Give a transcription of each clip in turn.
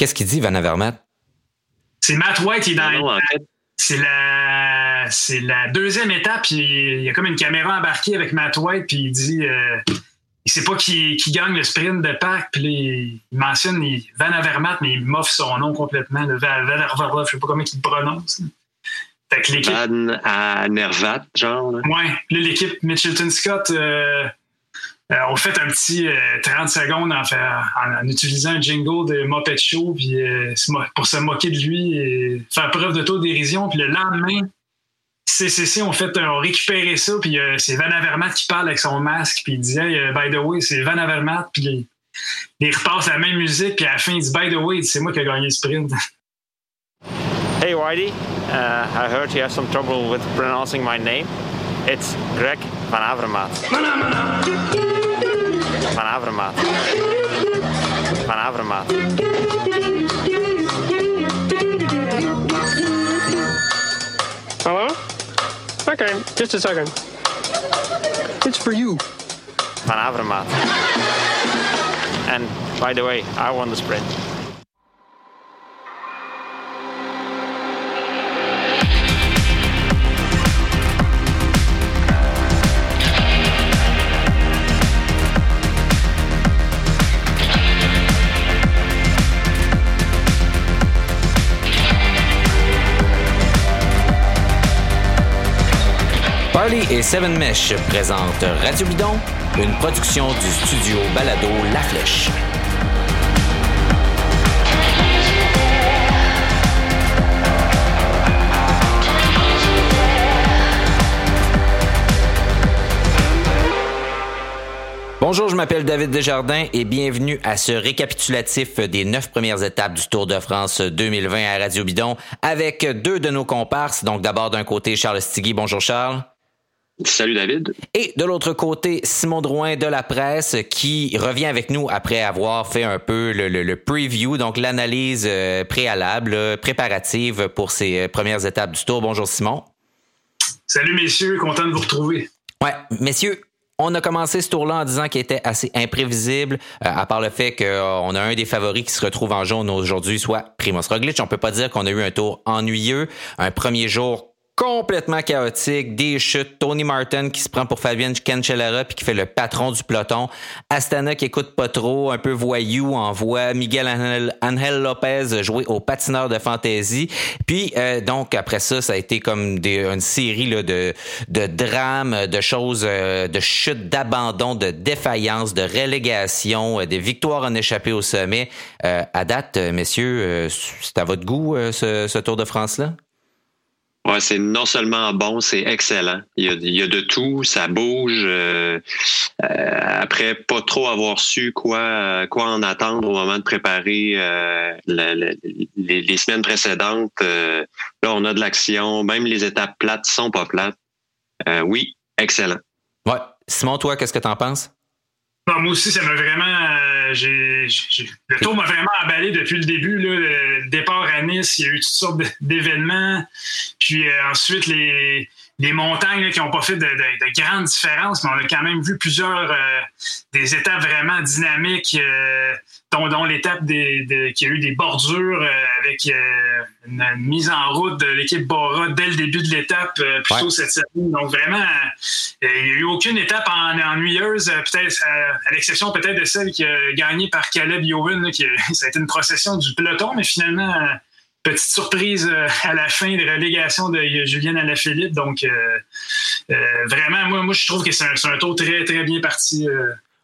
Qu'est-ce qu'il dit, Van Avermaet? C'est Matt White qui est dans. C'est la, c'est la deuxième étape. Il, y a comme une caméra embarquée avec Matt White, puis il dit. Euh, il sait pas qui, qui, gagne le sprint de Pac, puis il mentionne Van Avermaet, mais il m'offre son nom complètement. Van Avermaet, je sais pas comment il le prononce. Fait que l'équipe. Van Avermaet, genre. Là. Ouais. Là, l'équipe Mitchelton Scott. Euh, on fait un petit 30 euh, secondes en, en, utilisant un jingle de Muppet Show puis, euh, pour se moquer de lui et faire preuve de dérision Puis le lendemain, CCC ont fait ont récupéré ça puis c'est Van Avermaet qui parle avec son masque puis il dit hey, by the way c'est Van Avermaet puis il, repasse la même musique puis à la fin il dit by the way c'est moi qui ai gagné le sprint. Hey Whitey, uh, I heard you have some trouble with pronouncing my name. It's Greg Van Avermaet. Van Avermaet. Van Avermaet. Hello? Okay, just a second. It's for you. Van Avermaet. And by the way, I won the sprint. Et Seven Mesh présentent Radio Bidon, une production du studio Balado La Flèche. Bonjour, je m'appelle David Desjardins et bienvenue à ce récapitulatif des neuf premières étapes du Tour de France 2020 à Radio Bidon avec deux de nos comparses. Donc d'abord d'un côté Charles Stigui. Bonjour Charles. Salut David. Et de l'autre côté, Simon Drouin de la presse qui revient avec nous après avoir fait un peu le, preview, donc l'analyse euh, préalable, préparative pour ces euh, premières étapes du tour. Bonjour Simon. Salut messieurs, content de vous retrouver. Ouais, messieurs, on a commencé ce tour-là en disant qu'il était assez imprévisible, euh, à part le fait qu'on a un des favoris qui se retrouve en jaune aujourd'hui, soit Primoz Roglic. On peut pas dire qu'on a eu un tour ennuyeux. Un premier jour complètement chaotique, des chutes, Tony Martin qui se prend pour Fabien Cancellara puis qui fait le patron du peloton, Astana qui écoute pas trop, un peu voyou, envoie Miguel Angel, Lopez jouer au patineur de fantasy. Puis euh, donc après ça, ça a été comme une série de, drames, de choses, euh, de chutes, d'abandon, de défaillance, de relégation, euh, des victoires en échappé au sommet. à date, messieurs, c'est à votre goût ce, ce Tour de France-là? Ouais, c'est non seulement bon, c'est excellent. Il y, a, il y, a, de tout, ça bouge. Euh, euh, après, pas trop avoir su quoi quoi en attendre au moment de préparer euh, les, les, semaines précédentes. là, on a de l'action. Même les étapes plates sont pas plates. oui, excellent. Ouais. Simon, toi, qu'est-ce que tu en penses? moi aussi, ça m'a vraiment. Euh, le tour m'a vraiment emballé depuis le début. le départ il y a eu toutes sortes d'événements. Puis euh, ensuite, les, les montagnes qui n'ont pas fait de, grandes différences, mais on a quand même vu plusieurs euh, des étapes vraiment dynamiques, euh, dont, l'étape qui a eu des bordures avec une, mise en route de l'équipe Bora dès le début de l'étape, plutôt cette semaine. Donc vraiment, il n'y a eu aucune étape en, ennuyeuse, peut-être à, l'exception peut-être de celle qui a gagné par Caleb Yowen, qui ça a été une procession du peloton, mais finalement petite surprise euh, à la fin de relégation de Julien Alaphilippe. Donc, euh, euh, vraiment, moi, moi, je trouve que c'est un, tour très, très bien parti.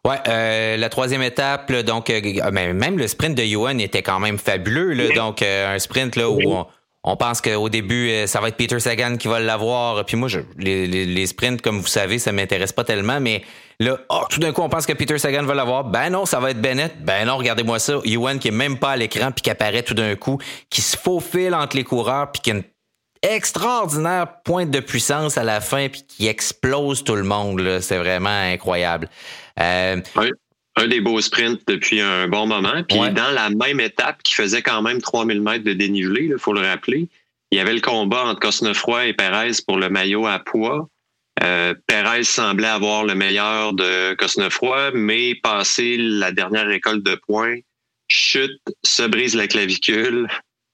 Ouais, la troisième étape, donc même le sprint de Johan était quand même fabuleux. Donc un sprint là où on, pense qu'au début ça va être Peter Sagan qui va l'avoir. Puis moi, je, les, les, sprints, comme vous savez, ça m'intéresse pas tellement, mais Là, oh, tout d'un coup, on pense que Peter Sagan va l'avoir. Ben non, ça va être Bennett. Ben non, regardez-moi ça. Ewan qui est même pas à l'écran puis qui apparaît tout d'un coup, qui se faufile entre les coureurs puis qui a une extraordinaire pointe de puissance à la fin puis qui explose tout le monde. C'est vraiment incroyable. Euh, un des beaux sprints depuis un bon moment. Puis dans la même étape qui faisait quand même 3000 mètres de dénivelé, il faut le rappeler, il y avait le combat entre Cosnefroy et Perez pour le maillot à poids. Euh, Perez semblait avoir le meilleur de Cosnefroy, mais passé la dernière école de points, chute, se brise la clavicule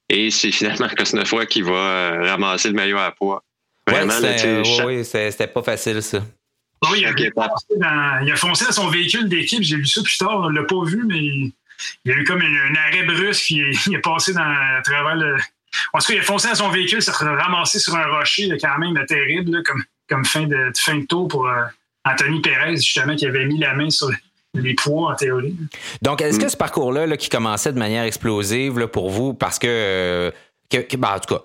et c'est finalement Cosnefroy qui va euh, ramasser le maillot à poids. Vraiment, oui, c'était pas facile ça. Oui, il, a foncé dans, il a foncé dans son véhicule d'équipe, j'ai vu ça plus tard, on l'a pas vu, mais il y a eu comme un, arrêt brusque, puis il est passé dans, à travers le. En tout cas, il a foncé dans son véhicule, s'est ramassé sur un rocher, quand même terrible, comme, comme fin, de, fin de tour pour euh, Anthony Perez, justement, qui avait mis la main sur les poids en théorie. Donc, est-ce que ce parcours-là, qui commençait de manière explosive pour vous, parce que, euh, que, ben, en tout cas,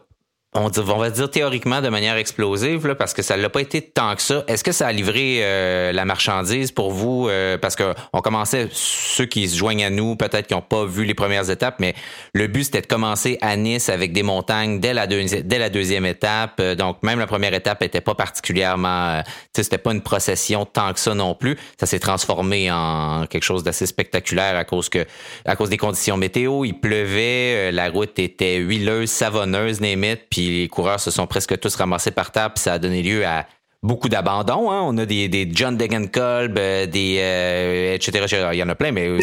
on, va dire théoriquement de manière explosive, parce que ça l'a pas été tant que ça. Est-ce que ça a livré euh, la marchandise pour vous? Euh, parce qu'on commençait, ceux qui se joignent à nous, peut-être qui n'ont pas vu les premières étapes, mais le but, c'était de commencer à Nice avec des montagnes dès la, deuxième étape. Euh, donc, même la première étape n'était pas particulièrement... sais, c'était pas une procession tant que ça non plus. Ça s'est transformé en quelque chose d'assez spectaculaire à cause que à cause des conditions météo. Il pleuvait, la route était huileuse, savonneuse, némite, puis les coureurs se sont presque tous ramassés par terre, puis ça a donné lieu à beaucoup d'abandon. Hein. On a des, des John Degenkolb, euh, des euh, etc., Il y en a plein, mais euh,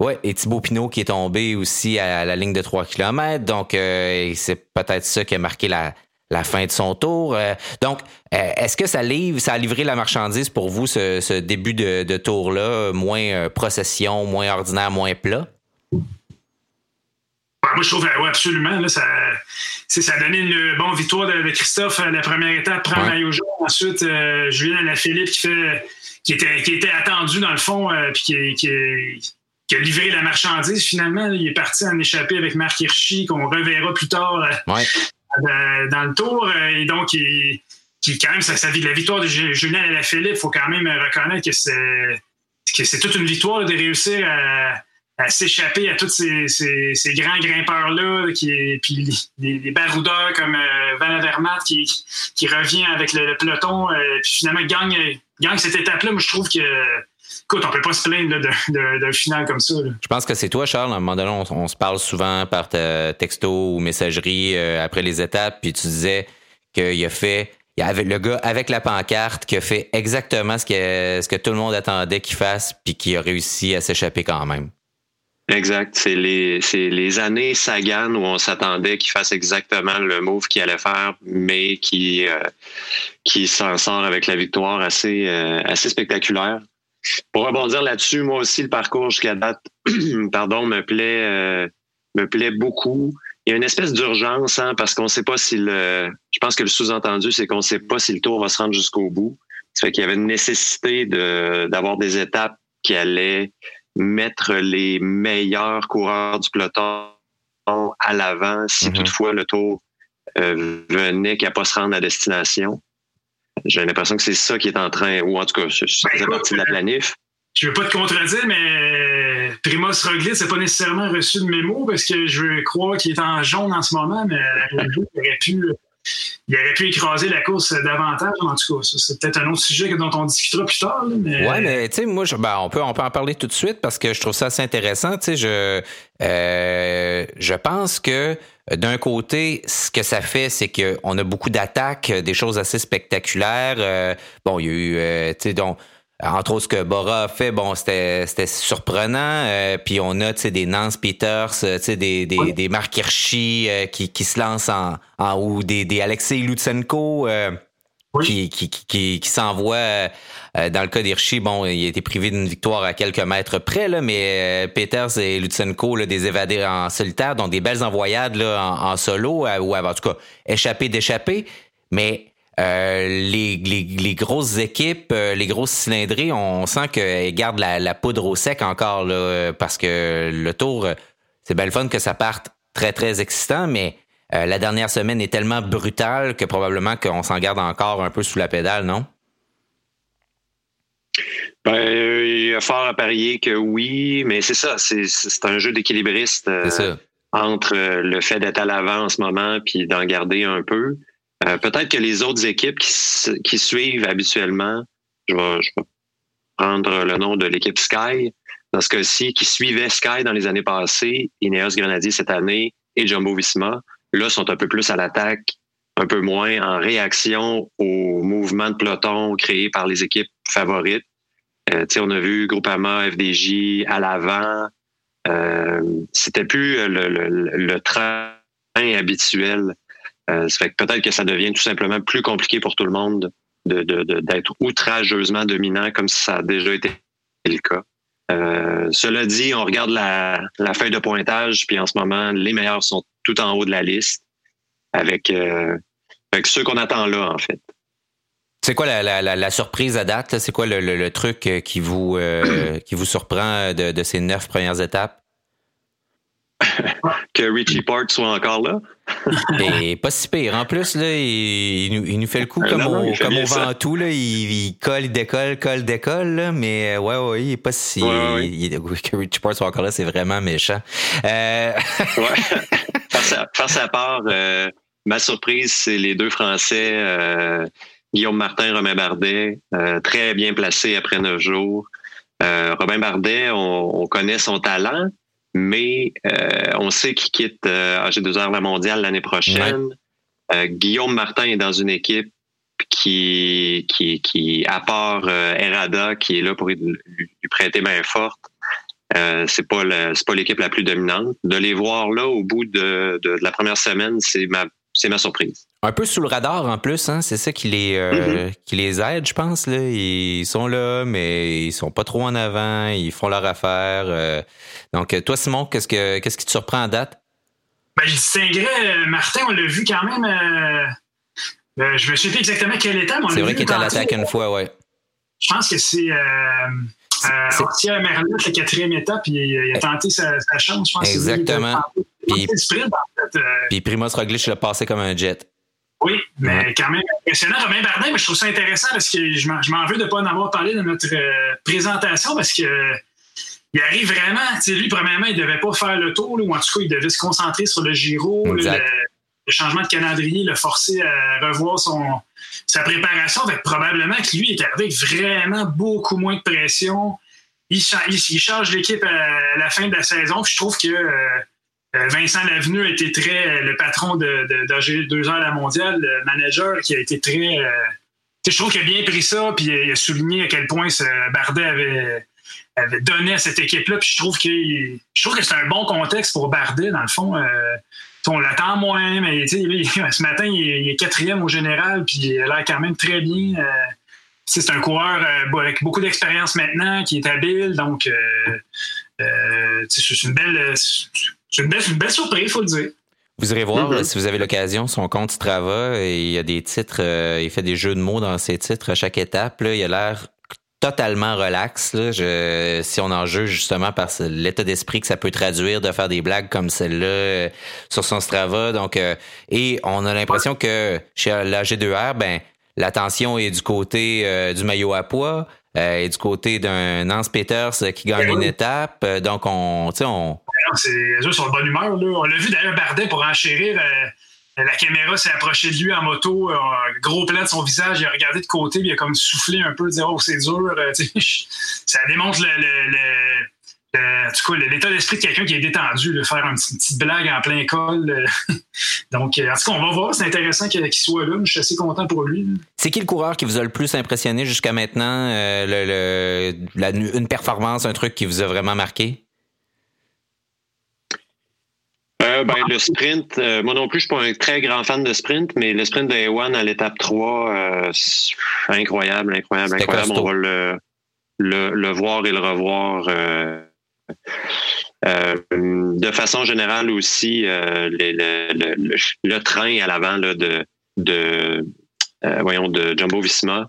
ouais, et Thibaut Pinot qui est tombé aussi à la ligne de 3 km. Donc c'est peut-être ça qui a marqué la, la fin de son tour. donc, est-ce que ça livre, ça a livré la marchandise pour vous ce, début de, de tour-là, moins procession, moins ordinaire, moins plat? Moi, je trouve, oui, absolument. Là, ça, ça a donné une bonne victoire de, Christophe à la première étape, prend ouais. maillot jaune. Ensuite, euh, Julien Alaphilippe qui fait qui était, qui était attendu dans le fond, euh, puis qui, qui, a livré la marchandise finalement. il est parti en échappée avec Marc Hirschi, qu'on reverra plus tard euh, dans, le tour. et donc, qui, qui quand même, ça, ça, la victoire de Julien Alaphilippe, il faut quand même reconnaître que c'est que c'est toute une victoire de réussir à à s'échapper à tous ces, ces, grands grimpeurs-là, puis les, baroudeurs comme euh, Van Avermaet qui, qui revient avec le, peloton, euh, puis finalement gagne, gagne cette étape-là. Moi, je trouve que écoute, on peut pas se plaindre d'un final comme ça. Je pense que c'est toi, Charles. À un moment donné, on, se parle souvent par texto ou messagerie euh, après les étapes, puis tu disais qu'il a fait. Il y avait le gars avec la pancarte qui a fait exactement ce que, ce que tout le monde attendait qu'il fasse, puis qui a réussi à s'échapper quand même. Exact. C'est les, années Sagan où on s'attendait qu'il fasse exactement le move qu'il allait faire, mais qui, euh, qui s'en sort avec la victoire assez, euh, assez spectaculaire. Pour rebondir là-dessus, moi aussi, le parcours jusqu'à date, pardon, me plaît, euh, me plaît beaucoup. Il y a une espèce d'urgence, hein, parce qu'on ne sait pas si le. Je pense que le sous-entendu, c'est qu'on ne sait pas si le tour va se rendre jusqu'au bout. Ça fait qu'il y avait une nécessité de, d'avoir des étapes qui allaient mettre les meilleurs coureurs du peloton à l'avant si mhm. toutefois le tour euh, venait qu'à pas se rendre à destination. J'ai l'impression que c'est ça qui est en train, ou en tout cas, ça faisait partie de la planif. Je veux pas te contredire, mais Primoz Roglic n'a pas nécessairement reçu de mémo parce que je crois qu'il est en jaune en ce moment, mais il aurait pu il aurait pu écraser la course davantage, en tout cas. C'est peut-être un autre sujet dont on discutera plus tard. mais... Ouais, mais tu sais, moi, ben, on, peut, on peut en parler tout de suite parce que je trouve ça assez intéressant. Tu sais, je, euh, je pense que d'un côté, ce que ça fait, c'est qu'on a beaucoup d'attaques, des choses assez spectaculaires. Euh, bon, il y a eu, euh, tu sais, donc entre autres, ce que Bora a fait, bon, c'était, c'était surprenant. Euh, puis on a, tu sais, des Nance Peters, euh, tu sais, des, des, des Mark Hirschi euh, qui, qui se lancent en, en ou des, des Alexei Lutsenko qui, qui, qui, qui s'envoient. dans le cas d'Hirschi, bon, il a été privé d'une victoire à quelques mètres près, là, mais Peters et Lutsenko, là, des évadés en solitaire, donc des belles envoyades là, en, solo, ou en tout cas, échappés d'échapper. Mais euh, les, les, grosses équipes, euh, les grosses cylindrées, on sent qu'elles gardent la, poudre au sec encore là, parce que le tour, c'est belle fun que ça parte très très excitant, mais euh, la dernière semaine est tellement brutale que probablement qu'on s'en garde encore un peu sous la pédale, non? Ben, il y a fort à parier que oui, mais c'est ça, c'est un jeu d'équilibriste entre le fait d'être à l'avant en ce moment puis d'en garder un peu. Euh, peut-être que les autres équipes qui, suivent habituellement, je vais, prendre le nom de l'équipe Sky, dans ce cas-ci, qui suivait Sky dans les années passées, Ineos Grenadier cette année et Jumbo Visma, là, sont un peu plus à l'attaque, un peu moins en réaction au mouvement de peloton créé par les équipes favorites. Euh, on a vu Groupama, FDJ à l'avant, c'était plus le, le, le, train habituel. Ça fait que peut-être que ça devient tout simplement plus compliqué pour tout le monde de, d'être outrageusement dominant comme ça a déjà été le cas. Euh, cela dit, on regarde la, feuille de pointage, puis en ce moment, les meilleurs sont tout en haut de la liste, avec, euh, avec ceux qu'on attend là, en fait. C'est quoi la, surprise à date? C'est quoi le, truc euh, qui vous, qui vous surprend de, de ces neuf premières étapes? que Richie Port soit encore là. Et pas si pire. En plus, là, il, nous, fait le coup comme, au, comme au Ventoux. Là, il, colle, il décolle, colle, décolle. mais euh, ouais, ouais, il est pas si. que Richie Port soit encore là, c'est vraiment méchant. Euh... ouais. Face à, part, euh, ma surprise, c'est les deux Français, euh, Guillaume Martin, Romain Bardet, très bien placés après neuf jours. Robin Bardet, on connaît son talent, mais euh, on sait qu'il quitte euh, AG2R la mondiale l'année prochaine. Euh, Guillaume Martin est dans une équipe qui, qui, qui à part Errada, qui est là pour lui, prêter main forte, c'est pas c'est pas l'équipe la plus dominante. De les voir là au bout de, de la première semaine, c'est ma c'est ma surprise. Un peu sous le radar en plus, hein? c'est ça qui les, euh, mm-hmm. qui les aide, je pense. Là. Ils sont là, mais ils sont pas trop en avant, ils font leur affaire. Euh. Donc, toi, Simon, qu'est-ce, que, qu'est-ce qui te surprend à date? Ben, je distinguerais euh, Martin, on l'a vu quand même. Je me souviens plus exactement quelle étape. C'est vrai qu'il était à l'attaque une fois, ouais. Je pense que c'est. Euh, Merlot, la quatrième étape, il, il a tenté sa, chance. Je pense Exactement. Puis, euh, puis Primoz Roglic l'a passé comme un jet. Oui, mais quand même impressionnant. Romain Bardin, mais je trouve ça intéressant parce que je m'en veux de ne pas en avoir parlé dans notre euh, présentation parce que il arrive vraiment, lui, premièrement, il ne devait pas faire le tour, ou en tout cas, il devait se concentrer sur le Giro. Le, changement de calendrier l'a forcé à revoir son, sa préparation. Fait probablement que lui est arrivé avec vraiment beaucoup moins de pression. Il, il, charge l'équipe à la fin de la saison. je trouve que euh, Vincent Lavenu a été très euh, le patron de, de, 2 heures à la mondiale, le manager qui a été très. Euh, je trouve qu'il a bien pris ça, puis il a souligné à quel point Bardet avait, avait donné à cette équipe-là. Puis je trouve que je trouve que c'est un bon contexte pour Bardet, dans le fond. on l'attend moins, mais ce matin, il est, quatrième au général, puis il a l'air quand même très bien. c'est un coureur avec beaucoup d'expérience maintenant, qui est habile, donc c'est une belle c'est une belle, surprise, il faut le dire. Vous irez voir, mm-hmm. si vous avez l'occasion, son compte Strava, et il y a des titres, euh, il fait des jeux de mots dans ses titres à chaque étape. Là, il a l'air totalement relax. Là. Je, si on en juge justement par l'état d'esprit que ça peut traduire de faire des blagues comme celle-là euh, sur son Strava. Donc, euh, et on a l'impression que chez la G2R, ben, l'attention est du côté du maillot à poids. Et du côté d'un Nance Peters qui gagne ben une étape. Donc, on, on, c'est eux sont de bonne humeur. Là. On l'a vu d'ailleurs Bardet pour enchérir. Euh, la caméra s'est approchée de lui en moto, euh, gros plan de son visage, il a regardé de côté, puis il a comme soufflé un peu, dire Oh, c'est dur. Euh, ça démontre le, l'état d'esprit de quelqu'un qui est détendu, de faire une petite, blague en plein col. Donc, en tout cas, on va voir, c'est intéressant qu'il soit là. Je suis assez content pour lui. C'est qui le coureur qui vous a le plus impressionné jusqu'à maintenant? une performance, un truc qui vous a vraiment marqué? Euh, ben, le sprint, euh, moi non plus, je suis pas un très grand fan de sprint, mais le sprint de Ewan à l'étape 3, euh, incroyable, incroyable, incroyable. On va le, le, voir et le revoir. De façon générale aussi, le, train à l'avant de, de voyons, de Jumbo Visma.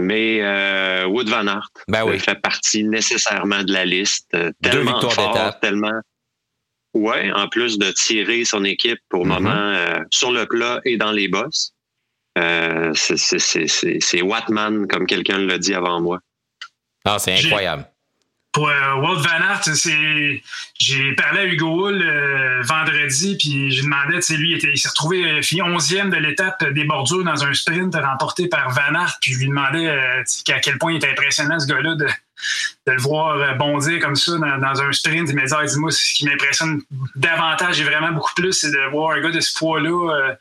mais Wood Van Aert ben fait partie nécessairement de la liste. tellement fort, tellement Ouais, en plus de tirer son équipe au mm-hmm. moment euh, sur le plat et dans les bosses. Euh, c'est Watman, comme quelqu'un l'a dit avant moi. Ah, c'est incroyable. Pour euh, Walt Van Aert, j'ai parlé à Hugo Hull euh, vendredi, puis je demandais, tu lui, il, s'est retrouvé fini 11e de l'étape des bordures dans un sprint remporté par Van Aert, puis je lui demandais à quel point il était impressionnant, ce gars-là, de, de le voir euh, bondir comme ça dans, un sprint. Il m'a dit, ah, dis-moi, ce qui m'impressionne davantage et vraiment beaucoup plus, c'est de voir un gars de ce poids-là euh,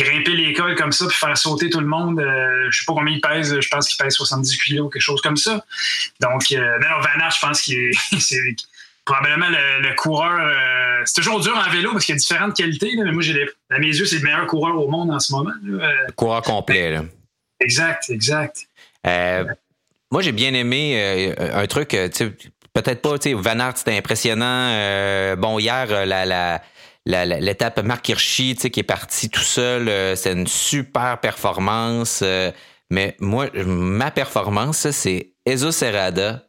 grimper l'école comme ça puis faire sauter tout le monde. Euh, je sais pas combien il pèse, je pense qu'il pèse 70 kilos ou quelque chose comme ça. Donc, euh, non, Van je pense qu'il probablement le, coureur. Euh, c'est toujours dur en vélo parce qu'il y a différentes qualités, mais moi, j'ai à mes yeux, c'est le meilleur coureur au monde en ce moment. coureur complet. Là. Exact, exact. moi, j'ai bien aimé un truc, peut-être pas, Van Aert, c'était impressionnant. bon, hier, la, la l'étape Marc Hirschi, qui est parti tout seul, c'est une super performance. mais moi, ma performance, c'est Ezo Serrada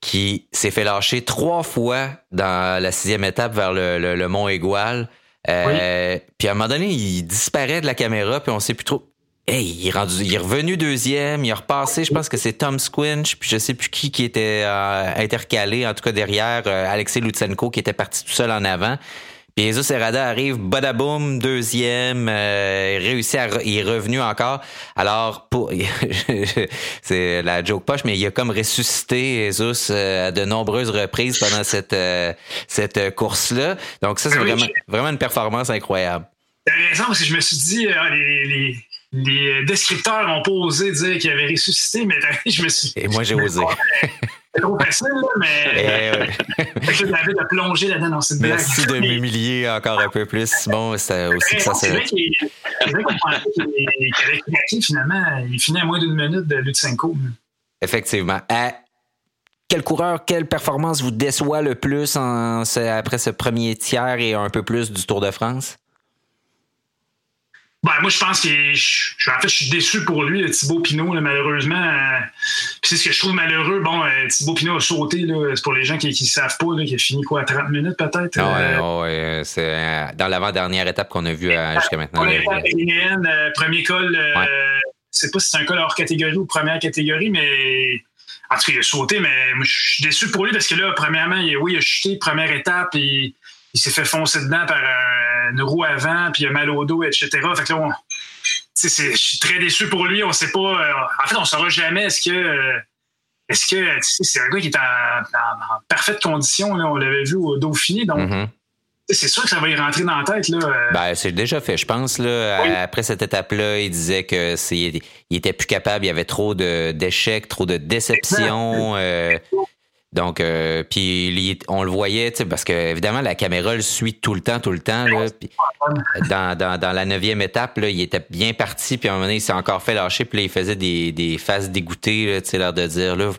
qui s'est fait lâcher trois fois dans la sixième étape vers le, Mont Égual. Euh, puis à un moment donné, il disparaît de la caméra, puis on sait plus trop. Hey, il est, rendu, il est revenu deuxième, il est repassé, je pense que c'est Tom Squinch, puis je sais plus qui qui était euh, intercalé, en tout cas derrière euh, Alexei Lutsenko qui était parti tout seul en avant. Puis Jesus Serrada arrive, badaboum, deuxième, euh, réussit à, il est revenu encore. Alors, pour, c'est la joke poche, mais il a comme ressuscité Jesus euh, à de nombreuses reprises pendant cette, euh, cette course-là. Donc ça, c'est vraiment, vraiment une performance incroyable. T'as raison, parce que je me suis dit, ah, les, les, les descripteurs ont pas osé dire qu'il avait ressuscité, mais je me suis... Et moi, j'ai osé. C'est trop facile, mais. Eh je l'avais de plonger là-dedans dans cette blague. Merci de m'humilier encore un peu plus, Simon. C'est aussi que ça C'est vrai qu'il avait craqué finalement. Il finit à moins d'une minute de Lutsenko. Effectivement. Quel coureur, quelle performance vous déçoit le plus après ce premier tiers et un peu plus du Tour de France? Ben, moi, je pense que je, en fait, je suis déçu pour lui, Thibaut Pinot, malheureusement. Euh, c'est ce que je trouve malheureux. Bon, euh, Thibaut Pinot a sauté, c'est pour les gens qui ne savent pas, là, qui a fini quoi, 30 minutes peut-être? Ah euh, c'est dans l'avant-dernière étape qu'on a vue jusqu'à maintenant. premier col, je ne sais pas si c'est un col hors catégorie ou première catégorie, mais en tout cas, il a sauté, mais je suis déçu pour lui parce que là, premièrement, il, oui, il a chuté, première étape, et il s'est fait foncer dedans par un une roue avant, puis il a mal au dos, etc. Fait que là, je suis très déçu pour lui. On sait pas. Euh, en fait, on saura jamais est-ce que. Euh, est-ce que c'est un gars qui est en, parfaite condition, là, on l'avait vu au Dauphiné, donc mm-hmm. c'est sûr que ça va y rentrer dans la tête. Là. Euh. Ben, c'est déjà fait, je pense. Là, Après cette étape-là, il disait que c'est il était plus capable, il y avait trop d'échecs, trop de déceptions. Donc, euh, puis on le voyait, parce que évidemment la caméra le suit tout le temps, tout le temps. Là, dans, la neuvième étape, là, il était bien parti, puis à un moment donné, il s'est encore fait lâcher, puis là, il faisait des, des faces dégoûtées, sais, l'air de dire, là,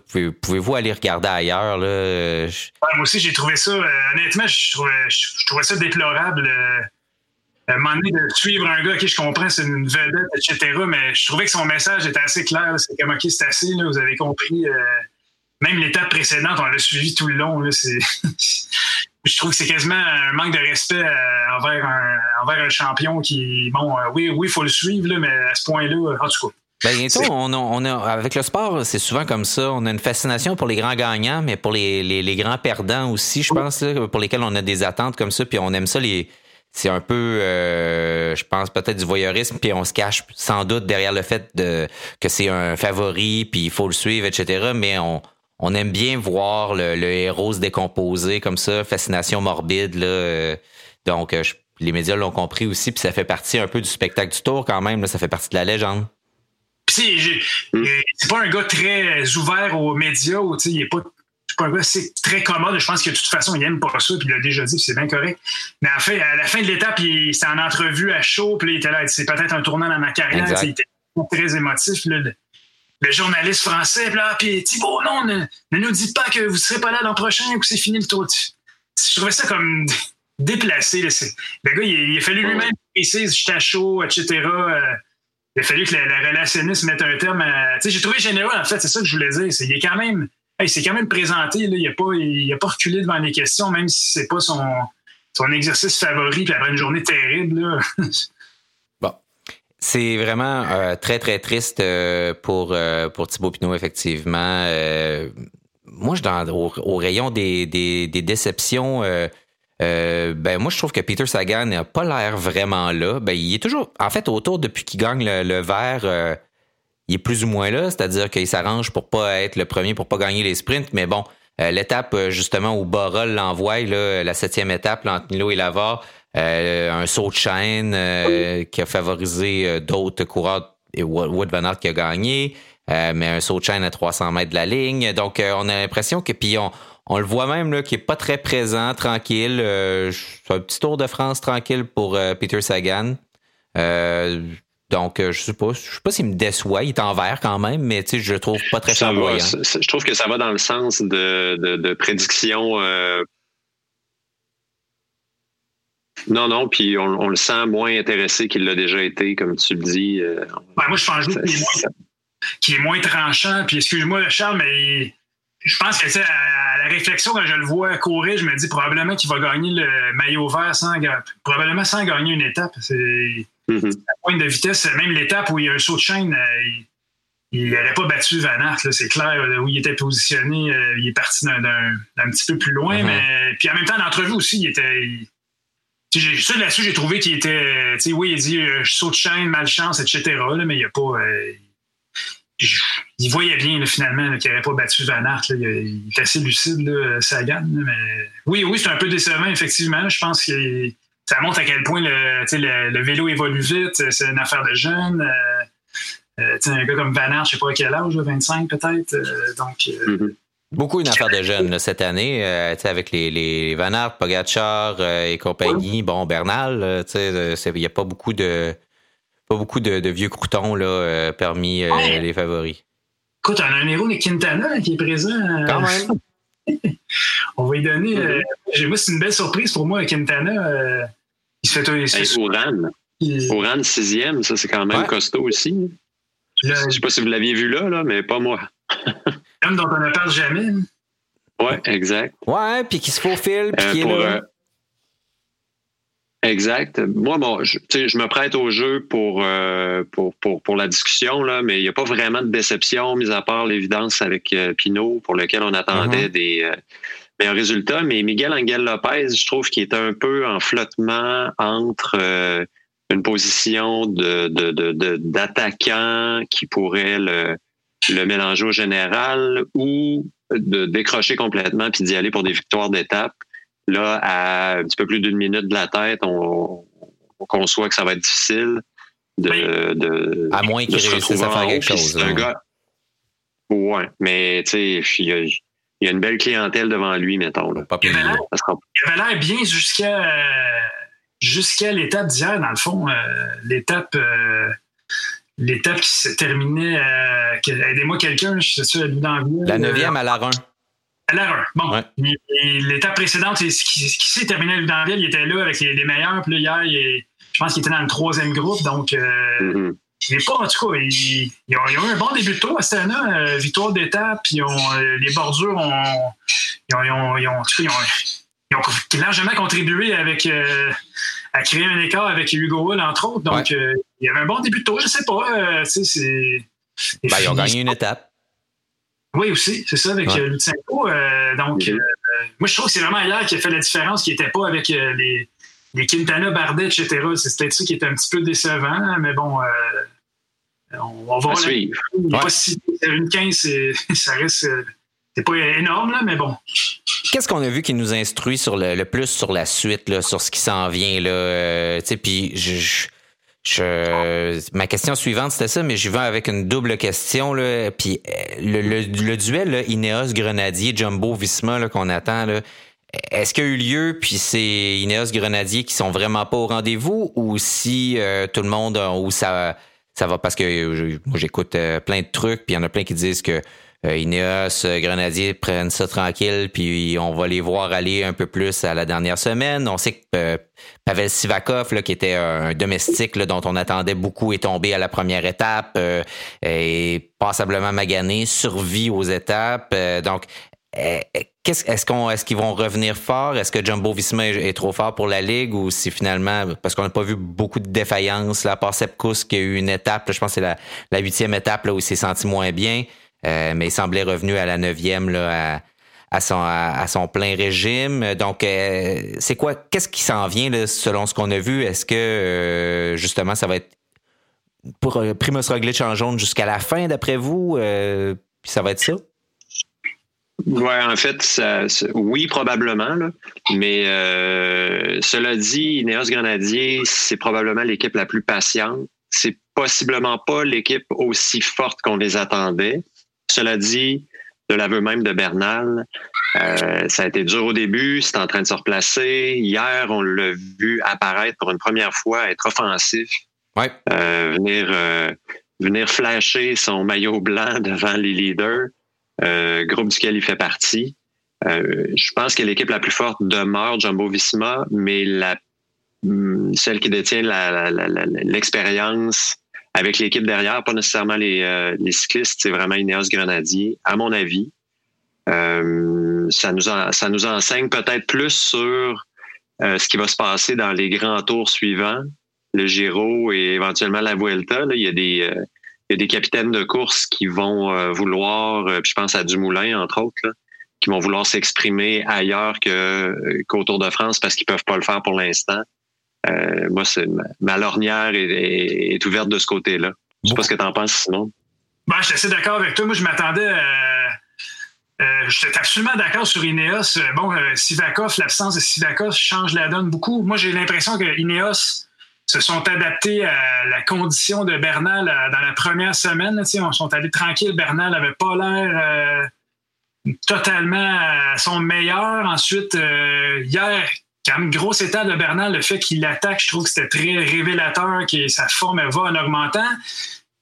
pouvez-vous aller regarder ailleurs? Là? moi aussi, j'ai trouvé ça, euh, honnêtement, je trouvais, je, trouvais ça déplorable. Euh, à un moment donné, de suivre un gars, qui je comprends, c'est une vedette, etc., mais je trouvais que son message était assez clair. C'est comme, OK, c'est assez, là, vous avez compris même l'étape précédente, on l'a suivi tout le long. je trouve que c'est quasiment un manque de respect euh, envers, un, envers un champion qui, bon, euh, oui, oui, il faut le suivre, mais à ce point-là, en tout cas. Ben, on on avec le sport, c'est souvent comme ça. On a une fascination pour les grands gagnants, mais pour les, les, grands perdants aussi, je pense, pour lesquels on a des attentes comme ça, puis on aime ça les. C'est un peu, euh, je pense, peut-être du voyeurisme, puis on se cache sans doute derrière le fait de que c'est un favori, puis il faut le suivre, etc. Mais on, on aime bien voir le, héros se décomposer comme ça, fascination morbide. Là, euh, donc, euh, les médias l'ont compris aussi, puis ça fait partie un peu du spectacle du tour quand même. Là, ça fait partie de la légende. c'est pas un gars très ouvert aux médias, ou il est pas pas un gars c'est très commode. Je pense que de toute façon, il aime pas ça, puis il l'a déjà dit, c'est bien correct. Mais en fait, à la fin de l'étape, c'était en entrevue à chaud, puis il était là, c'est peut-être un tournant dans ma carrière. Il était très émotif. Là, le journaliste français, là, puis Thibault, non, ne, ne, nous dites pas que vous ne serez pas là l'an prochain ou que c'est fini le tour. Je trouvais ça comme déplacé. Le gars, il, a fallu lui-même préciser, j'étais à chaud, etc. Euh, il a fallu que la, relationniste mette un terme à. J'ai trouvé généreux, en fait, c'est ça que je voulais dire. il est quand même. il s'est quand même présenté, là, il n'a pas, il pas reculé devant les questions, même si c'est pas son, son exercice favori, puis après une journée terrible. Là. C'est vraiment euh, très, très triste euh, pour, euh, pour Thibaut Pinot, effectivement. moi, je dans au, rayon des, des, déceptions. ben moi, je trouve que Peter Sagan n'a pas l'air vraiment là. Ben, il est toujours, en fait, autour depuis qu'il gagne le, le vert, il est plus ou moins là, c'est-à-dire qu'il s'arrange pour pas être le premier, pour pas gagner les sprints. Mais bon, l'étape justement où Borol l'envoie, la septième étape, Milo et Lavar, un saut de chaîne euh, qui a favorisé euh, d'autres coureurs et Wood Van Aert qui a gagné. mais un saut de chaîne à 300 mètres de la ligne. Donc, on a l'impression que, puis on, on le voit même là, qu'il n'est pas très présent, tranquille. c'est un petit tour de France tranquille pour Peter Sagan. Donc, je sais pas, je sais pas s'il me déçoit. Il est en vert quand même, mais tu sais, je le trouve pas très flamboyant. je trouve que ça va dans le sens de, de, de prédiction. Non, non, puis on, le sent moins intéressé qu'il l'a déjà été, comme tu le dis. Euh, moi, je pense qu'il est, moins, est moins tranchant. Puis, excuse-moi, Charles, mais je pense que, à la réflexion, quand je le vois courir, je me dis probablement qu'il va gagner le maillot vert sans, probablement sans gagner une étape. C'est Mm À pointe de vitesse, même l'étape où il y a un saut de chaîne, euh, il n'aurait pas battu Van Aert, c'est clair, où il était positionné, euh, il est parti d'un petit peu plus loin, mm-hmm. mais puis en même temps, l'entrevue aussi, il était. Ça là-dessus, j'ai trouvé qu'il était. Oui, il dit euh, saut de chaîne, malchance, etc. mais il n'y a pas. il voyait bien finalement qu'il n'aurait pas battu Van Aert. il, est assez lucide, là, Sagan. mais oui, oui, c'est un peu décevant, effectivement. Je pense qu'il ça montre à quel point le, le, vélo évolue vite, c'est une affaire de jeunes. Euh, euh un gars comme Van je je sais pas à quel âge, 25 peut-être. Euh, donc, euh, mm-hmm. Beaucoup une affaire de jeunes cette année, avec les, les Van Aert, Pogacar et compagnie. Bon, Bernal, il n'y a pas beaucoup de pas beaucoup de, vieux croutons là, parmi les favoris. Écoute, on a un héros de Quintana qui est présent. Quand même. on va y donner. Mm-hmm. moi, c'est une belle surprise pour moi, Quintana. Il se fait hey, Oran. sixième, ça c'est quand même costaud aussi. Je ne sais pas si vous l'aviez vu là, là, mais pas moi. Comme dont on ne parle jamais. Oui, exact. Ouais, puis qui se faufile, puis euh, qui est là. Euh, exact. Moi, bon, je, je me prête au jeu pour, euh, pour, pour, pour, la discussion, là, mais il n'y a pas vraiment de déception, mis à part l'évidence avec Pinot, pour lequel on attendait mm-hmm. des, un résultat. Mais Miguel Angel Lopez, je trouve qu'il est un peu en flottement entre euh, une position de, d'attaquant qui pourrait le, le mélanger au général ou de décrocher complètement puis d'y aller pour des victoires d'étape. Là, à un petit peu plus d'une minute de la tête, on, conçoit que ça va être difficile de, de à moins qu'il réussisse à faire quelque chose. Un gars, ouais, mais tu sais, il y a une belle clientèle devant lui, mettons. Là. il, avait l'air bien jusqu'à jusqu'à l'étape d'hier, dans le fond. Euh, l'étape euh, l'étape qui s'est terminée aidez-moi quelqu'un, je suis sûr, dans La neuvième à la 1. À la 1. Bon. L'étape précédente, qui, qui s'est terminée à Ludanville, il était là avec les, meilleurs. Puis là, hier, je pense qu'il était dans le troisième groupe. Donc, euh, mm-hmm. Il pas, en tout cas, ils, ont, eu un bon début de tour à Stana, euh, victoire d'étape, puis euh, les bordures ont, ils ont, ils ont, ont, largement contribué avec, euh, à créer un écart avec Hugo Hull, entre autres. Donc, il y avait un bon début de tour, je sais pas. c'est, ben, ils ont gagné une étape. Oui, aussi, c'est ça, avec ouais. Lutsenko. donc, mm-hmm. moi, je trouve que c'est vraiment hier qui a fait la différence, qui n'était pas avec les les Quintana, Bardet, etc. C'est peut-être ça qui est un petit peu décevant, mais bon, euh, on, va voir. suivre. Pas si une 15, ça reste. Euh, c'est pas énorme, là, mais bon. Qu'est-ce qu'on a vu qui nous instruit sur le, plus sur la suite, là, sur ce qui s'en vient? Là, euh, puis je, je, ma question suivante, c'était ça, mais je vais avec une double question. Là, puis le, le, duel Ineos Grenadier, Jumbo Visma qu'on attend, est-ce qu'il y a eu lieu, puis c'est Ineos Grenadier qui sont vraiment pas au rendez-vous, ou si euh, tout le monde, ou ça, ça va? Parce que euh, j'écoute euh, plein de trucs, puis il y en a plein qui disent que Ineos Grenadier prennent ça tranquille, puis on va les voir aller un peu plus à la dernière semaine. On sait que Pavel Sivakov, là, qui était un domestique là, dont on attendait beaucoup, est tombé à la première étape et passablement magané, survit aux étapes. donc, est-ce qu'on est-ce qu'ils vont revenir fort? Est-ce que Jumbo Visma est, trop fort pour la Ligue ou si finalement, parce qu'on n'a pas vu beaucoup de défaillances, là, à part Sepkus qui a eu une étape, je pense que c'est la, huitième étape là, où il s'est senti moins bien, euh, mais il semblait revenu à la neuvième à, son, plein régime. Donc, euh, c'est quoi, qu'est-ce qui s'en vient selon ce qu'on a vu? Est-ce que euh, justement ça va être pour Primoz Roglic en jaune jusqu'à la fin d'après vous? puis ça va être ça? Oui, en fait, oui, probablement. mais cela dit, Ineos Grenadier, c'est probablement l'équipe la plus patiente c'est possiblement pas l'équipe aussi forte qu'on les attendait. Cela dit, de l'aveu même de Bernal, euh, ça a été dur au début, c'est en train de se replacer. Hier, on l'a vu apparaître pour une première fois, être offensif, ouais. euh, venir euh, venir flasher son maillot blanc devant les leaders, euh, groupe duquel il fait partie. Euh, je pense que l'équipe la plus forte demeure Jumbo Visma, mais la hum, celle qui détient l'expérience avec l'équipe derrière, pas nécessairement les, euh, les cyclistes, c'est vraiment Ineos Grenadier, à mon avis. Euh, ça, nous ça nous enseigne peut-être plus sur euh, ce qui va se passer dans les grands tours suivants, le Giro et éventuellement la Vuelta. Là, il, y a des, euh, il y a des capitaines de course qui vont euh, vouloir, je pense à Dumoulin, entre autres, là, qui vont vouloir s'exprimer ailleurs que, qu'au Tour de France parce qu'ils peuvent pas le faire pour l'instant. Euh, moi, c'est ma, lornière est, est, est, ouverte de ce côté-là. Je sais pas ce que tu en penses, Simon. Ben, je suis assez d'accord avec toi. Moi, je m'attendais à. Euh, J'étais absolument d'accord sur Ineos. Bon, euh, Sivakov, l'absence de Sivakov change la donne beaucoup. Moi, j'ai l'impression que Ineos se sont adaptés à la condition de Bernal dans la première semaine. Là, on sont allés tranquilles. Bernal avait pas l'air euh, totalement à son meilleur. Ensuite, euh, hier, quand même grosse étape de Bernal, le fait qu'il attaque, je trouve que c'était très révélateur, que sa forme va en augmentant.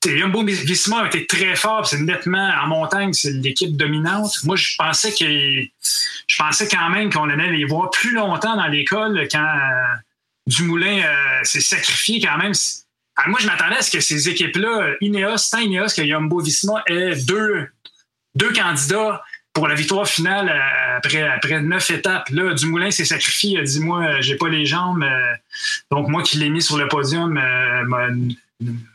Jumbo Visma a été très fort, c'est nettement en montagne, c'est l'équipe dominante. Moi, je pensais que je pensais quand même qu'on allait les voir plus longtemps dans l'école quand euh, Dumoulin euh, s'est sacrifié quand même. Alors moi, je m'attendais à ce que ces équipes-là, Ineos, tant Ineos que Jumbo Visma, aient deux, deux candidats pour la victoire finale après, après neuf étapes. Là, Dumoulin s'est sacrifié. Il a dit Moi, j'ai pas les jambes. donc, moi qui l'ai mis sur le podium,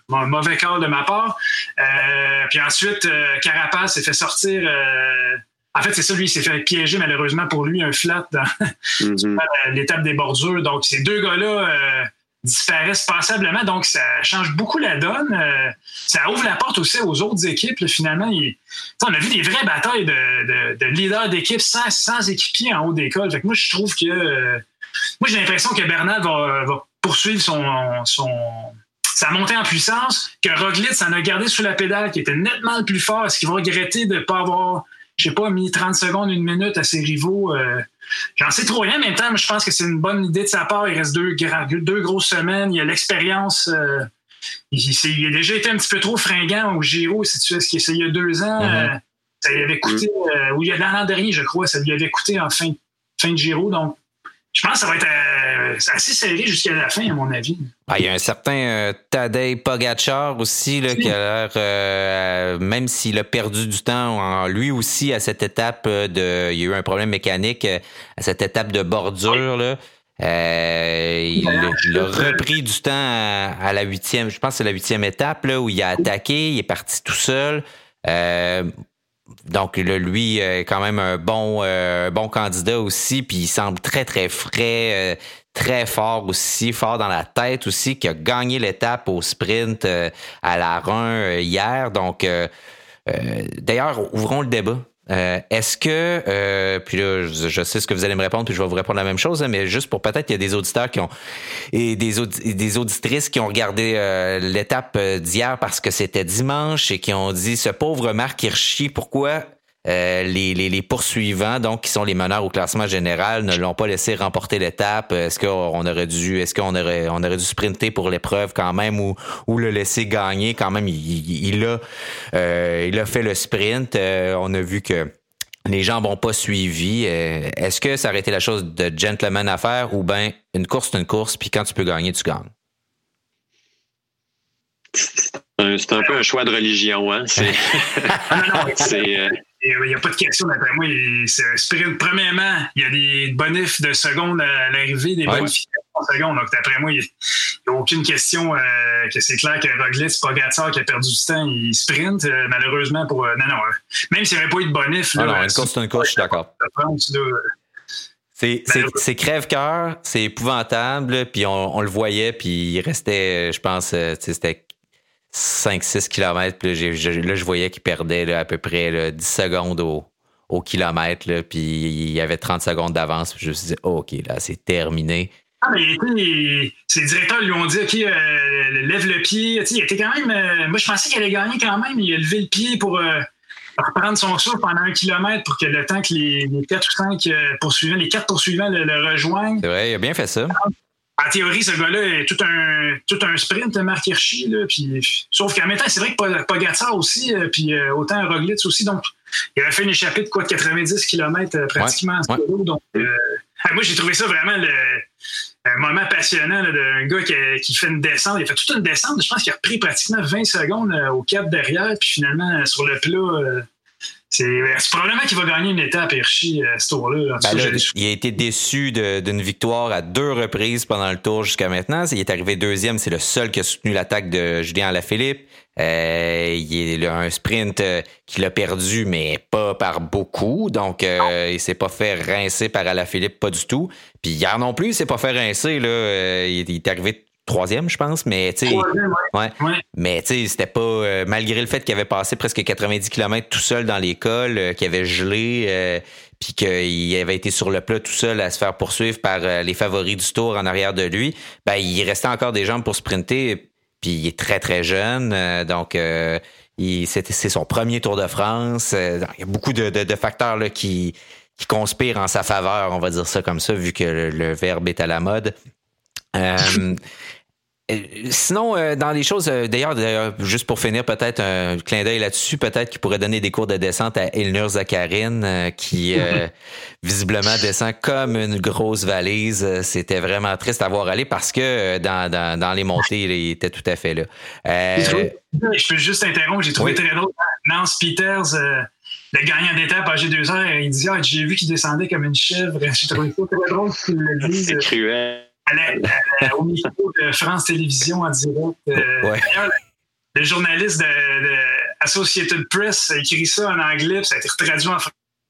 mon mauvais corps de ma part. Euh, puis ensuite, euh, Carapace s'est fait sortir. Euh, en fait, c'est ça, lui, il s'est fait piéger malheureusement pour lui un flat dans mm -hmm. l'étape des bordures. Donc, ces deux gars-là disparaissent passablement. Donc, ça change beaucoup la donne. ça ouvre la porte aussi aux autres équipes. Finalement, on a vu des vraies batailles de, de, de leaders d'équipe sans, sans en haut d'école. Moi, je trouve que. moi, j'ai l'impression que Bernard va, va poursuivre son, son, sa montée en puissance, que Roglic en a gardé sous la pédale, qui était nettement le plus fort. Est-ce qu'il va regretter de ne pas avoir, je sais pas, mis 30 secondes, une minute à ses rivaux? Euh, J'en sais trop rien. En même temps, je pense que c'est une bonne idée de sa part. Il reste deux, deux grosses semaines. Il a l'expérience. Euh, il, il, a déjà été un petit peu trop fringant au Giro, si tu veux, ce qu'il essayait il y a deux ans. Mm -hmm. euh, ça lui avait coûté, euh, ou il y a l'an dernier, je crois, ça lui avait coûté en fin, fin de Giro. Donc, je pense que ça va être euh, assez serré jusqu'à la fin, à mon avis. Ah, il y a un certain euh, Tadej Pogacar aussi, là, qui a l'air, euh, même s'il a perdu du temps, en, lui aussi, à cette étape de. Il y a eu un problème mécanique à cette étape de bordure. Là. Euh, il, il, a repris du temps à, à la huitième, je pense que c'est la huitième étape là, où il a attaqué, il est parti tout seul. Euh, donc là, lui est quand même un bon, euh, bon candidat aussi, puis il semble très très frais, euh, très fort aussi, fort dans la tête aussi, qui a gagné l'étape au sprint euh, à la run hier. Donc d'ailleurs, ouvrons le débat. Est-ce que, puis là, je, sais ce que vous allez me répondre, puis je vais vous répondre la même chose, hein, mais juste pour peut-être qu'il y a des auditeurs qui ont et des, des auditrices qui ont regardé l'étape d'hier parce que c'était dimanche et qui ont dit ce pauvre Marc Hirschi, pourquoi euh, les, les, les, poursuivants, donc qui sont les meneurs au classement général, ne l'ont pas laissé remporter l'étape. Est-ce qu'on aurait dû, est-ce qu'on aurait, on aurait dû sprinter pour l'épreuve quand même ou, ou le laisser gagner? Quand même Il, il, il a, euh, il a fait le sprint. Euh, on a vu que les gens n'ont pas suivi. Est-ce que ça aurait été la chose de gentleman à faire ou bien une course, c'est une course, puis quand tu peux gagner, tu gagnes? C'est un peu un choix de religion, hein? C'est. Il n'y a pas de question, d'après moi. C'est un sprint. Premièrement, il y a des bonifs de secondes à l'arrivée, des ouais. bonifs de secondes. Donc, d'après moi, il n'y a, aucune question euh, que c'est clair que Roglic, Pogacar qui a perdu du temps, il sprint. Euh, malheureusement, pour. Euh, non, non. même s'il n'y avait pas eu de bonif. Là, ah non, course, c'est une course, je suis d'accord. C'est crève-cœur, c'est épouvantable, puis on, on, le voyait, puis il restait, je pense, c'était 5-6 km. Puis là, je, là, je voyais qu'il perdait là, à peu près là, 10 secondes au, au kilomètre. Puis il y avait 30 secondes d'avance. Je me suis dit, oh, OK, là, c'est terminé. Ah, mais ses directeurs lui ont dit, OK, euh, lève le pied. il était quand même. Euh, moi, je pensais qu'il allait gagner quand même. Il a levé le pied pour euh, reprendre son souffle pendant un kilomètre pour que le temps que les, quatre ou cinq poursuivants, les quatre poursuivants le, rejoignent. C'est vrai, il a bien fait ça. En théorie, ce gars-là est tout un, tout un sprint, Marc Hirschi. Là, puis, sauf qu'en même temps, c'est vrai que Pogacar aussi, puis autant Roglitz aussi. Donc, il avait fait une échappée de quoi, de 90 km pratiquement en solo. Donc, moi, j'ai trouvé ça vraiment le un moment passionnant d'un gars qui, fait une descente. Il a fait toute une descente. Je pense qu'il a repris pratiquement 20 secondes euh, au cap derrière. Puis finalement, euh, sur le plat, euh, c'est probablement qu'il va gagner une étape, Hirschi, à ce tour-là. Ben il a été déçu d'une victoire à deux reprises pendant le tour jusqu'à maintenant. Il est arrivé deuxième. C'est le seul qui a soutenu l'attaque de Julien Alaphilippe. Euh, il a un sprint euh, qu'il a perdu, mais pas par beaucoup. Donc, euh, il s'est pas fait rincer par Alaphilippe, pas du tout. Puis hier non plus, il s'est pas fait rincer. Là. il, est arrivé troisième, je pense, mais tu sais, ouais. mais tu sais, c'était pas malgré le fait qu'il avait passé presque 90 km tout seul dans l'école, qu'il avait gelé, puis qu'il avait été sur le plat tout seul à se faire poursuivre par les favoris du tour en arrière de lui. Ben, il restait encore des jambes pour sprinter puis il est très, très jeune. Euh, donc, euh, c'est son premier Tour de France. Euh, il y a beaucoup de, de, facteurs là, qui, qui conspirent en sa faveur, on va dire ça comme ça, vu que le, verbe est à la mode. Euh, sinon, euh, dans les choses, euh, d'ailleurs, juste pour finir, peut-être un clin d'œil là-dessus, peut-être qu'il pourrait donner des cours de descente à Elnur Zakharine, qui visiblement descend comme une grosse valise. C'était vraiment triste à voir aller parce que dans, dans, les montées, il était tout à fait là. je peux juste interrompre, j'ai trouvé très drôle. Nance Peters, le gagnant d'étape âgé deux heures, il dit ah, J'ai vu qu'il descendait comme une chèvre. J'ai trouvé ça très drôle qu'il le dise. C'est cruel au micro de France Télévisions en direct. Euh, le journaliste de, Associated Press a écrit ça en anglais, puis ça a été traduit en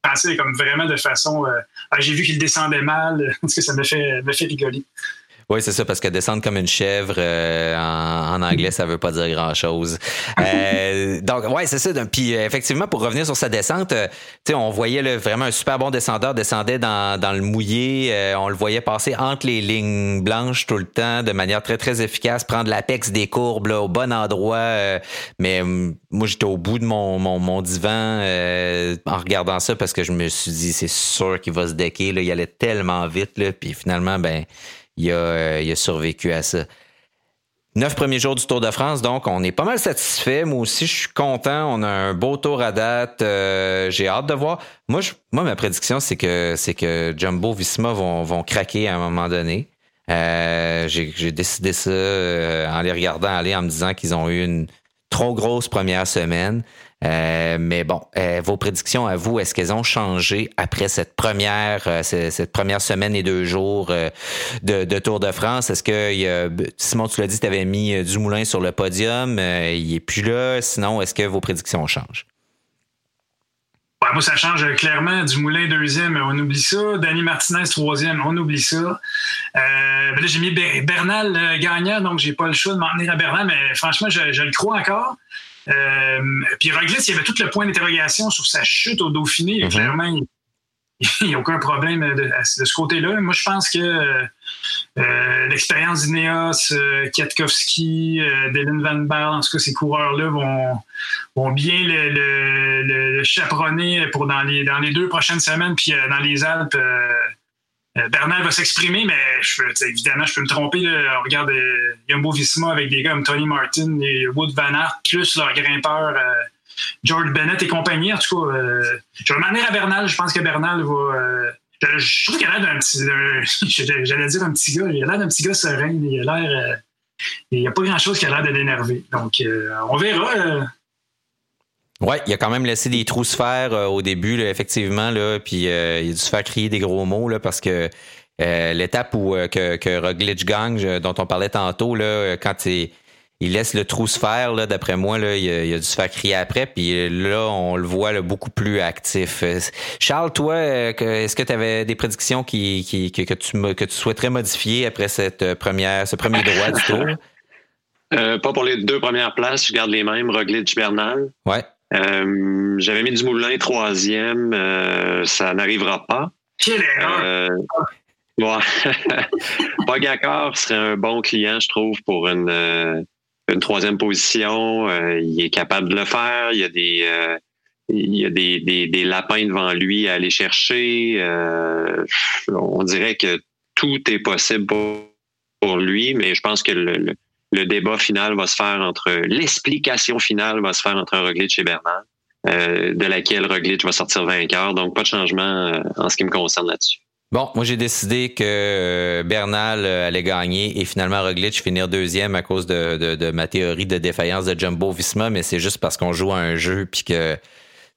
français comme vraiment de façon. Euh, ah, j'ai vu qu'il descendait mal, parce que ça me fait, me fait rigoler. Oui, c'est ça, parce que descendre comme une chèvre euh, en, anglais, ça veut pas dire grand-chose. Euh, donc, ouais, c'est ça. Puis euh, effectivement, pour revenir sur sa descente, tu sais, on voyait là, vraiment un super bon descendeur descendait dans, dans le mouillé. on le voyait passer entre les lignes blanches tout le temps, de manière très très efficace, prendre l'apex des courbes là, au bon endroit. mais moi, j'étais au bout de mon, mon, mon divan en regardant ça parce que je me suis dit, c'est sûr qu'il va se decker. Là, il allait tellement vite. Là, puis finalement, ben euh, il a, survécu à ça. Neuf premiers jours du Tour de France, donc on est pas mal satisfait. Moi aussi, je suis content. On a un beau tour à date. Euh, j'ai hâte de voir. Moi, ma prédiction, c'est que c'est que Jumbo Visma vont, vont craquer à un moment donné. Euh, j'ai décidé ça en les regardant aller en me disant qu'ils ont eu une trop grosse première semaine. Euh, mais bon, euh, vos prédictions à vous, est-ce qu'elles ont changé après cette première, euh, cette première semaine et deux jours de, Tour de France? Est-ce que Simon, tu l'as dit, tu avais mis Dumoulin sur le podium, il est plus là. Sinon, est-ce que vos prédictions changent? moi, ça change clairement. Dumoulin, deuxième, on oublie ça. Danny Martinez, troisième, on oublie ça. Ben là, j'ai mis Bernal gagnant, donc j'ai pas le choix de m'en tenir à Bernal, mais franchement, je le crois encore. Euh, puis Roglic, il y avait tout le point d'interrogation sur sa chute au Dauphiné. Mhm. Clairement, il n'y a aucun problème de, ce côté-là. Moi, je pense que euh, l'expérience d'Ineos, euh, Kwiatkowski, euh, Dylan Van Baal, en tout cas, ces coureurs-là vont, vont bien le, chaperonner pour dans les, dans les deux prochaines semaines. Puis dans les Alpes, euh, Bernal va s'exprimer, mais évidemment, je peux me tromper. Là. Regarde, euh, beau Visma avec des gars comme Tony Martin et Wood Van Aert, plus leur grimpeur euh, George Bennett et compagnie. En tout cas, je vais m'amener à Bernal. Je pense que Bernal va. je trouve qu'il a l'air d'un petit. J'allais dire un petit gars. Il a l'air d'un petit gars serein. Il a l'air. il n'y a pas grand-chose qui a l'air de l'énerver. Donc, on verra. Oui, il a quand même laissé des trous se faire euh, au début, effectivement, là, puis euh, il a dû se faire crier des gros mots là, parce que euh, l'étape où que, que Roglic gagne, dont on parlait tantôt, là, quand il, il laisse le trou se faire, là, d'après moi, là, il, a, dû se faire crier après, puis là, on le voit là, beaucoup plus actif. Charles, toi, est-ce que tu avais des prédictions qui, qui, que, tu, que tu souhaiterais modifier après cette première, ce premier droit du tour? pas pour les deux premières places, je garde les mêmes, Roglic Bernal. Ouais. Euh, j'avais mis du moulin troisième, euh, ça n'arrivera pas. Quelle erreur! Euh. Pogacar serait un bon client, je trouve, pour une, euh, une troisième position. Euh, il est capable de le faire. Il y a des, il y a des, des, des, lapins devant lui à aller chercher. on dirait que tout est possible pour, pour lui, mais je pense que le, le, débat final va se faire entre l'explication finale va se faire entre Roglic et Bernard, de laquelle Roglic va sortir vainqueur. Donc pas de changement en ce qui me concerne là-dessus. Bon, moi j'ai décidé que euh, Bernal euh, allait gagner et finalement Roglic finir deuxième à cause de, de, ma théorie de défaillance de Jumbo Visma, mais c'est juste parce qu'on joue à un jeu puis que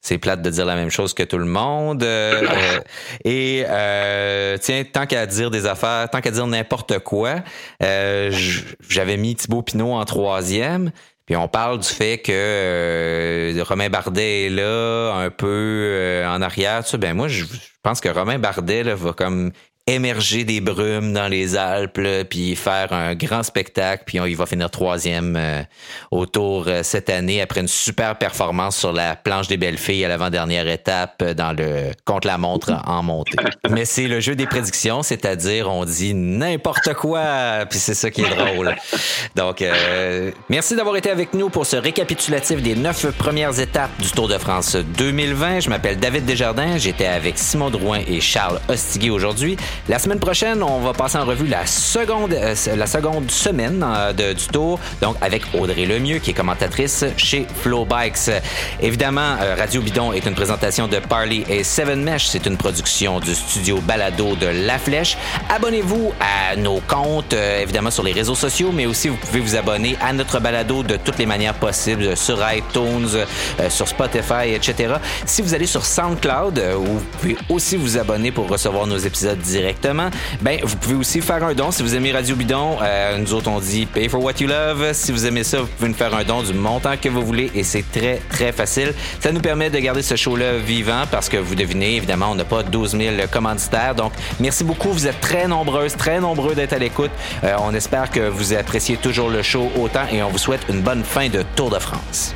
c'est plate de dire la même chose que tout le monde. Euh, et tiens, tant qu'à dire des affaires, tant qu'à dire n'importe quoi, j'avais mis Thibaut Pinot en troisième. Puis on parle du fait que Romain Bardet est là, un peu en arrière. Tu ben moi, je pense que Romain Bardet va comme émerger des brumes dans les Alpes, puis faire un grand spectacle, puis on, il va finir troisième euh, au tour euh, cette année après une super performance sur la planche des belles filles à l'avant-dernière étape euh, dans le contre la montre en montée. Mais c'est le jeu des prédictions, c'est-à-dire on dit n'importe quoi, puis c'est ça qui est drôle. Donc merci d'avoir été avec nous pour ce récapitulatif des neuf premières étapes du Tour de France 2020. Je m'appelle David Desjardins, j'étais avec Simon Drouin et Charles Ostiguet aujourd'hui. La semaine prochaine, on va passer en revue la seconde, euh, la seconde semaine euh, de, du tour, donc avec Audrey Lemieux, qui est commentatrice chez Flow Bikes. Évidemment, euh, Radio Bidon est une présentation de Parley et Seven Mesh. C'est une production du studio Balado de La Flèche. Abonnez-vous à nos comptes, évidemment, sur les réseaux sociaux, mais aussi vous pouvez vous abonner à notre balado de toutes les manières possibles sur iTunes, sur Spotify, etc. Si vous allez sur SoundCloud, vous pouvez aussi vous abonner pour recevoir nos épisodes directs directement, ben, vous pouvez aussi faire un don. Si vous aimez Radio Bidon, euh, nous autres, on dit pay for what you love. Si vous aimez ça, vous pouvez nous faire un don du montant que vous voulez et c'est très, très facile. Ça nous permet de garder ce show-là vivant parce que vous devinez, évidemment, on n'a pas 12 000 commanditaires. Donc, merci beaucoup. Vous êtes très nombreuses, très nombreux d'être à l'écoute. Euh, on espère que vous appréciez toujours le show autant et on vous souhaite une bonne fin de Tour de France.